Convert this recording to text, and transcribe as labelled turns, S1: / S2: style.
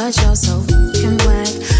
S1: but you're so fucking whack.